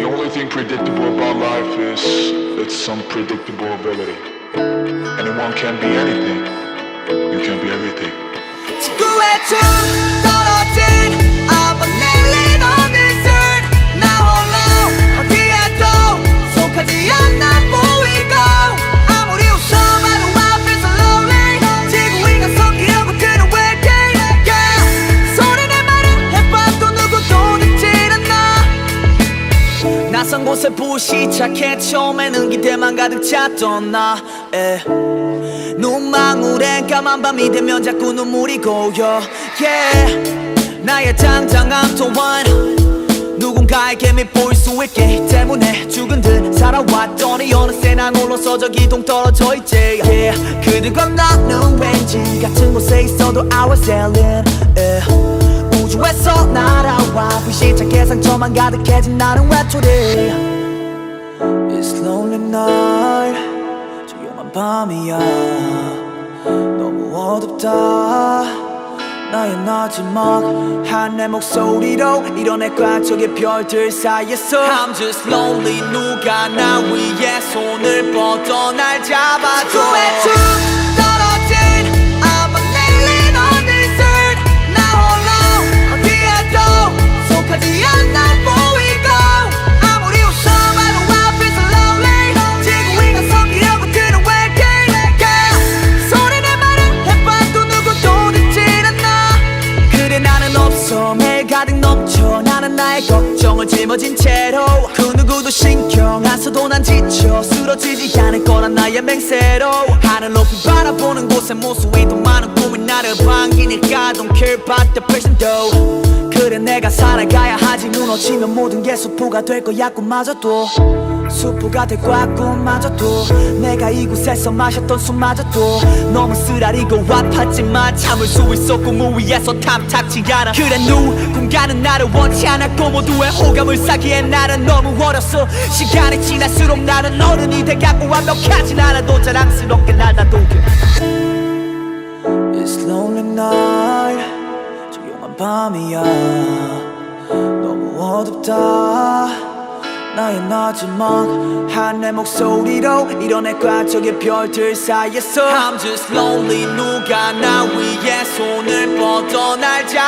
The only thing predictable about life is its unpredictable ability. Anyone can be anything. You can be everything. 곳에 부시작해 처음에는 기대만 가득 찼던 나 에. 눈망울엔 까만 밤이 되면 자꾸 눈물이 고여 yeah. 나의 장장한 또한 누군가에게 밉보일 수 있기 때문에 죽은 듯 살아왔더니 어느새 난 홀로서 저기 동 떨어져 있지 yeah. 그들과 나는 왠지 같은 곳에 있어도 I was sailing yeah. 우주에서 날아와 불시착해 상처만 가득해진 나는 외톨이 It's lonely night 조용한 밤이야. 너무 어둡다. 나의 마지막한 내 목소리로 이뤄낼까 저기 별들 사이에서. I'm just lonely. 누가 나 위에 손을 뻗어 날 잡아줘 매일 가득 넘쳐 나는 나의 걱정을 짊어진 채로 그 누구도 신경 안 써도 난 지쳐 쓰러지지 않을 거란 나의 맹세로 하늘 높이 바라보는 곳에 모수이도 많은 꿈이 나를 반기니까 Don't care about the person though. 그래 내가 살아가야 하지. 무너지면 모든 게 수포가 될 거야 꿈마저도. 수포가 될 거야 꿈마저도. 내가 이곳에서 마셨던 술마저도. 너무 쓰라리고 아팠지만 참을 수 있어 꿈 위에서 탐탁지 않아. 그래 누군가는 나를 원치 않았고 모두의 호감을 사기엔 나는 너무 어렸어 시간이 지날수록 나는 어른이 돼가고 완벽하진 않아도 자랑스럽게 날 다독여 It's lonely night. 조용한 밤이야. 너무 어둡다 나의 마지막 한내 목소리로 이뤄낼까 저기 별들 사이에서 I'm just lonely 누가 나 위에 손을 뻗어 날쭉